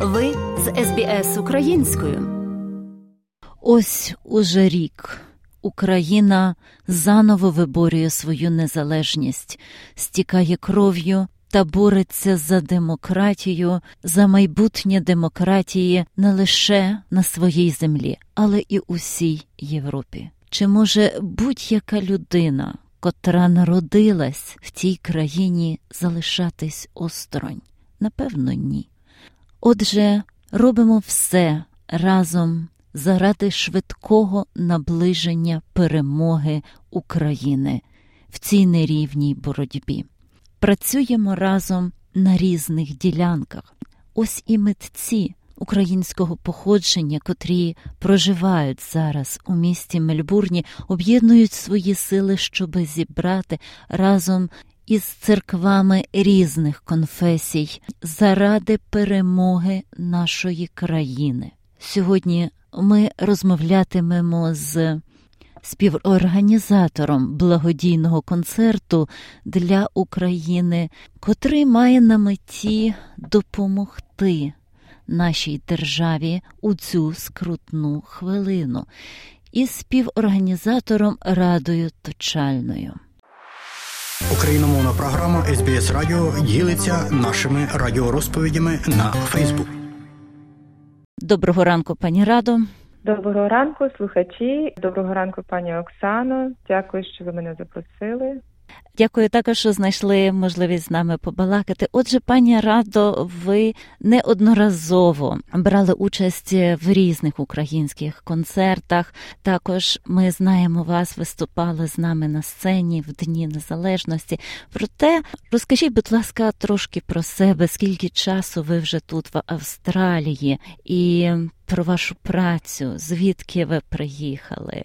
Ви з СБС українською. Ось уже рік Україна заново виборює свою незалежність, стікає кров'ю та бореться за демократію, за майбутнє демократії не лише на своїй землі, але і усій Європі. Чи може будь-яка людина, котра народилась в тій країні, залишатись осторонь? Напевно, ні. Отже, робимо все разом заради швидкого наближення перемоги України в цій нерівній боротьбі. Працюємо разом на різних ділянках. Ось і митці українського походження, котрі проживають зараз у місті Мельбурні, об'єднують свої сили, щоб зібрати разом із церквами різних конфесій заради перемоги нашої країни. Сьогодні ми розмовлятимемо з співорганізатором благодійного концерту для України, котрий має на меті допомогти нашій державі у цю скрутну хвилину, і співорганізатором Радою Точальною. Україномовна програма СБС Радіо ділиться нашими радіорозповідями на Фейсбук. Доброго ранку, пані Радо. Доброго ранку, слухачі. Доброго ранку, пані Оксано. Дякую, що ви мене запросили. Дякую також, що знайшли можливість з нами побалакати. Отже, пані Радо, ви неодноразово брали участь в різних українських концертах. Також ми знаємо вас, виступали з нами на сцені в Дні Незалежності. Проте розкажіть, будь ласка, трошки про себе, скільки часу ви вже тут в Австралії, і про вашу працю, звідки ви приїхали?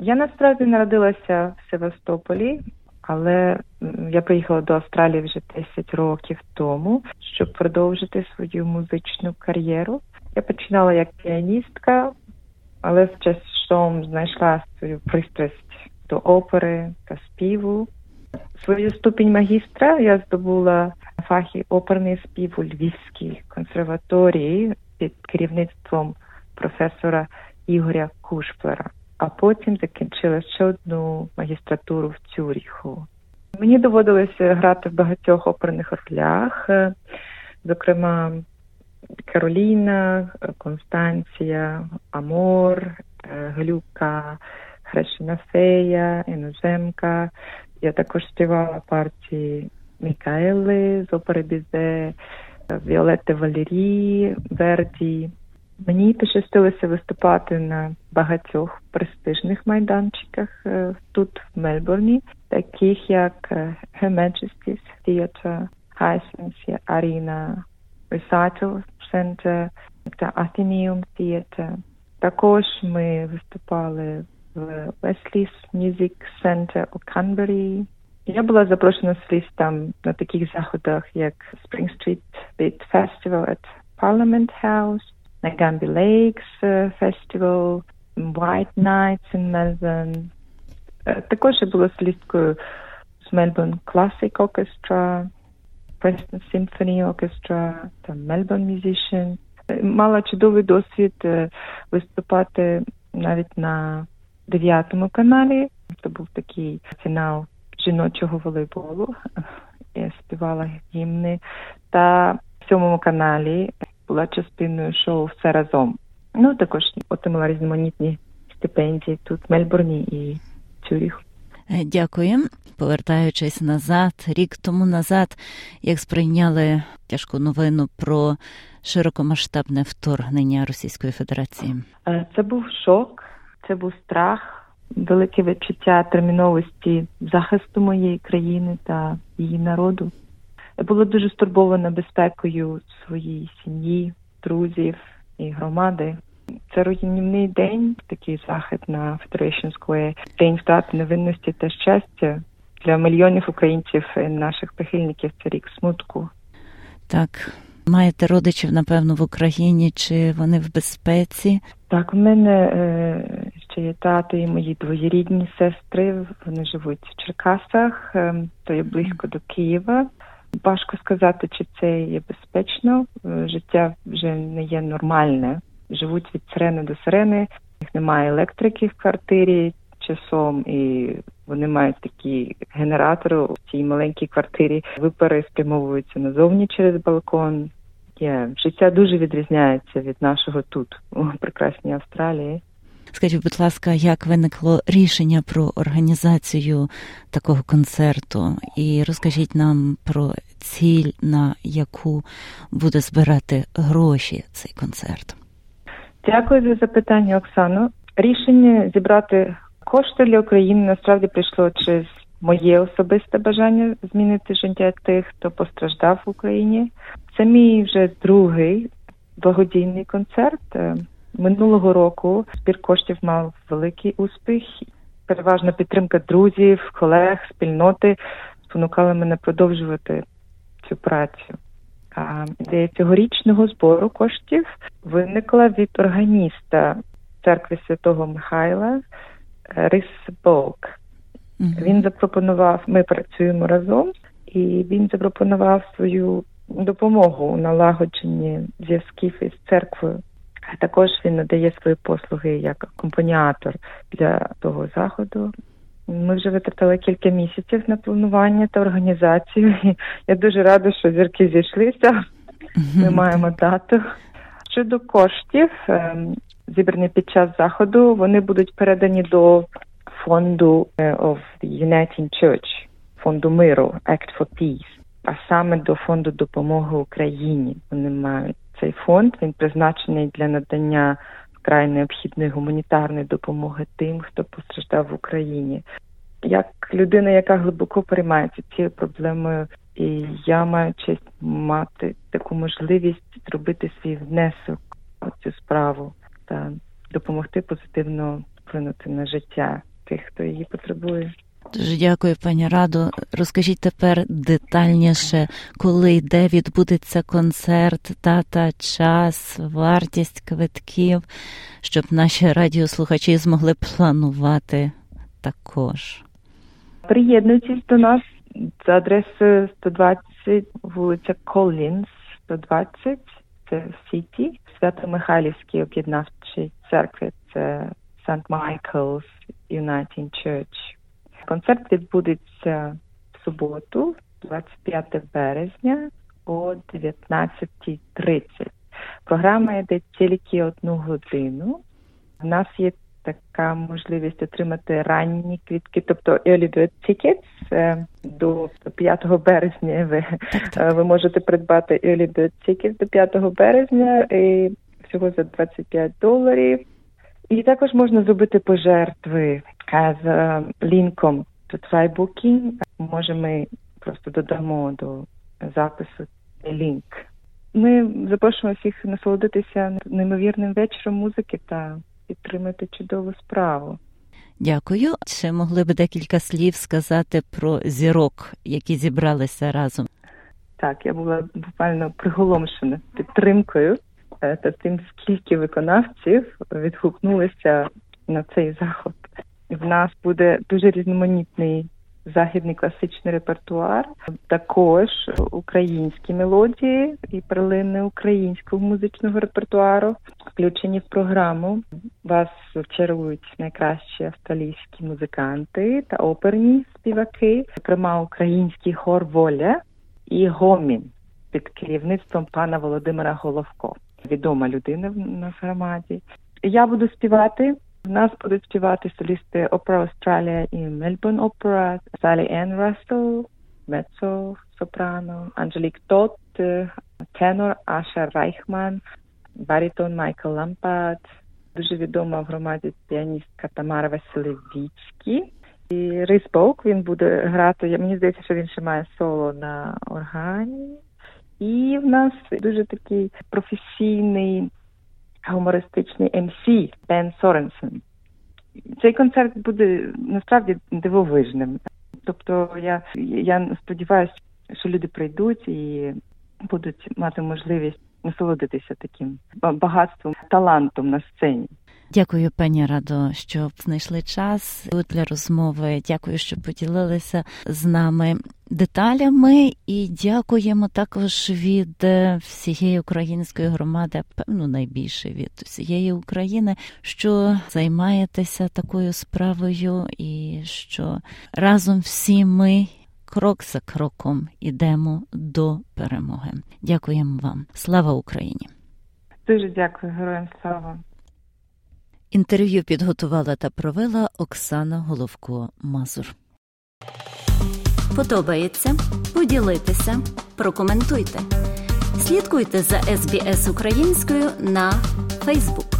Я насправді народилася в Севастополі. Але я приїхала до Австралії вже 10 років тому, щоб продовжити свою музичну кар'єру. Я починала як піаністка, але з часом знайшла свою пристрасть до опери та співу. Свою ступінь магістра я здобула на фахі оперний спів у Львівській консерваторії під керівництвом професора Ігоря Кушплера а потім закінчила ще одну магістратуру в Цюріху. Мені доводилося грати в багатьох оперних ролях, е, зокрема Кароліна, Констанція, Амор, е, Глюка, Хрещена Фея, Іноземка. Я також співала партії Мікаели з опери Бізе, Віолетти Валерії, Верді. Мені пощастилося виступати на багатьох престижних майданчиках е, тут в Мельбурні, таких як е, Her Majesty's Theatre, Hisense Arena, Recital Center та Athenaeum Theatre. Також ми виступали в Wesley's Music Center у Канбері. Я була запрошена солістом на таких заходах, як Spring Street Beat Festival at Parliament House, Nagambi Lakes Festival, White Nights in Melbourne. Також я була солісткою з Melbourne Classic Orchestra, Preston Symphony Orchestra та Melbourne Musician. Мала чудовий досвід виступати навіть на дев'ятому каналі. Це був такий фінал жіночого волейболу. Я співала гімни. Та в сьомому каналі була частиною шоу все разом. Ну також отримала різноманітні стипендії тут, в Мельбурні і Цюріх. Дякую. Повертаючись назад, рік тому назад, як сприйняли тяжку новину про широкомасштабне вторгнення Російської Федерації, це був шок, це був страх, велике відчуття терміновості захисту моєї країни та її народу. Була дуже стурбована безпекою своєї сім'ї, друзів і громади. Це руйнівний день, такий захід на Federation Square, день втрати невинності та щастя для мільйонів українців і наших прихильників. Це рік смутку. Так, маєте родичів, напевно, в Україні, чи вони в безпеці? Так, у мене е, ще є тато і мої двоєрідні сестри. Вони живуть в Черкасах, е, то є близько до Києва. Важко сказати, чи це є безпечно. Е, життя вже не є нормальне. Живуть від сирени до сирени, їх немає електрики в квартирі часом, і вони мають такі генератори у цій маленькій квартирі. Випари спрямовуються назовні через балкон. Є життя дуже відрізняється від нашого тут, у прекрасній Австралії. Скажіть, будь ласка, як виникло рішення про організацію такого концерту? І розкажіть нам про ціль, на яку буде збирати гроші цей концерт. Дякую за запитання, Оксано. Рішення зібрати кошти для України насправді прийшло через моє особисте бажання змінити життя тих, хто постраждав в Україні. Це мій вже другий благодійний концерт. Минулого року збір коштів мав великий успіх. Переважна підтримка друзів, колег, спільноти спонукала мене продовжувати цю працю. А ідея цьогорічного збору коштів виникла від органіста церкви Святого Михайла Рис Болк. Він запропонував, ми працюємо разом, і він запропонував свою допомогу у налагодженні зв'язків із церквою. Також він надає свої послуги як акомпаніатор для того заходу. Ми вже витратили кілька місяців на планування та організацію. Я дуже рада, що зірки зійшлися. Ми маємо дату. Щодо коштів, ем, зібрані під час заходу, вони будуть передані до фонду е, of the Church, фонду миру Act for Peace, а саме до фонду допомоги Україні. Вони мають цей фонд. Він призначений для надання вкрай необхідної гуманітарної допомоги тим, хто постраждав в Україні. Як людина, яка глибоко переймається цією проблемою, і я маю честь мати таку можливість зробити свій внесок у цю справу та допомогти позитивно вплинути на життя тих, хто її потребує. Дуже дякую, пані Радо. Розкажіть тепер детальніше, коли де відбудеться концерт, дата, час, вартість квитків, щоб наші радіослухачі змогли планувати також. Приєднуйтесь до нас за адресою 120 вулиця Колінс, 120, це в Сіті, Свято-Михайлівській об'єднавчій церкві, це St. Michael's Uniting Church. Концерт відбудеться в суботу, 25 березня о 19.30. Програма йде тільки одну годину. У нас є така можливість отримати ранні квітки, тобто early bird tickets. Е, до 5 березня ви, е, ви можете придбати early bird tickets до 5 березня і всього за 25 доларів. І також можна зробити пожертви з е, лінком до TryBooking. Може, ми просто додамо до запису лінк. Ми запрошуємо всіх насолодитися неймовірним вечором музики та підтримати чудову справу. Дякую. Чи могли б декілька слів сказати про зірок, які зібралися разом? Так, я була буквально приголомшена підтримкою та тим, скільки виконавців відгукнулися на цей заход. В нас буде дуже різноманітний західний класичний репертуар, також українські мелодії і перлини українського музичного репертуару включені в програму. Вас чарують найкращі австралійські музиканти та оперні співаки, зокрема український хор воля і гомін під керівництвом пана Володимира Головко відома людина в нас громаді. Я буду співати. У нас будуть співати солісти Opera Australia і Melbourne Opera, Салі Енн Рассел, Мецо Сопрано, Анжелік Тот, тенор Аша Райхман, баритон Майкл Лампад, дуже відома в громаді піаністка Тамара Василевічські. І Рис Боук, він буде грати. Мені здається, що він ще має соло на органі. І в нас дуже такий професійний гумористичний МС Бен Соренсен. Цей концерт буде насправді дивовижним. Тобто я я сподіваюся, що люди прийдуть і будуть мати можливість насолодитися таким багатством, талантом на сцені. Дякую, пані Радо, що знайшли час для розмови. Дякую, що поділилися з нами деталями, і дякуємо також від всієї української громади, певно, найбільше від всієї України, що займаєтеся такою справою, і що разом всі ми. Крок за кроком ідемо до перемоги. Дякуємо вам. Слава Україні! Дуже дякую, героям слава. Інтерв'ю підготувала та провела Оксана Головко Мазур. Подобається? Поділитися, прокоментуйте. Слідкуйте за СБС українською на Фейсбук.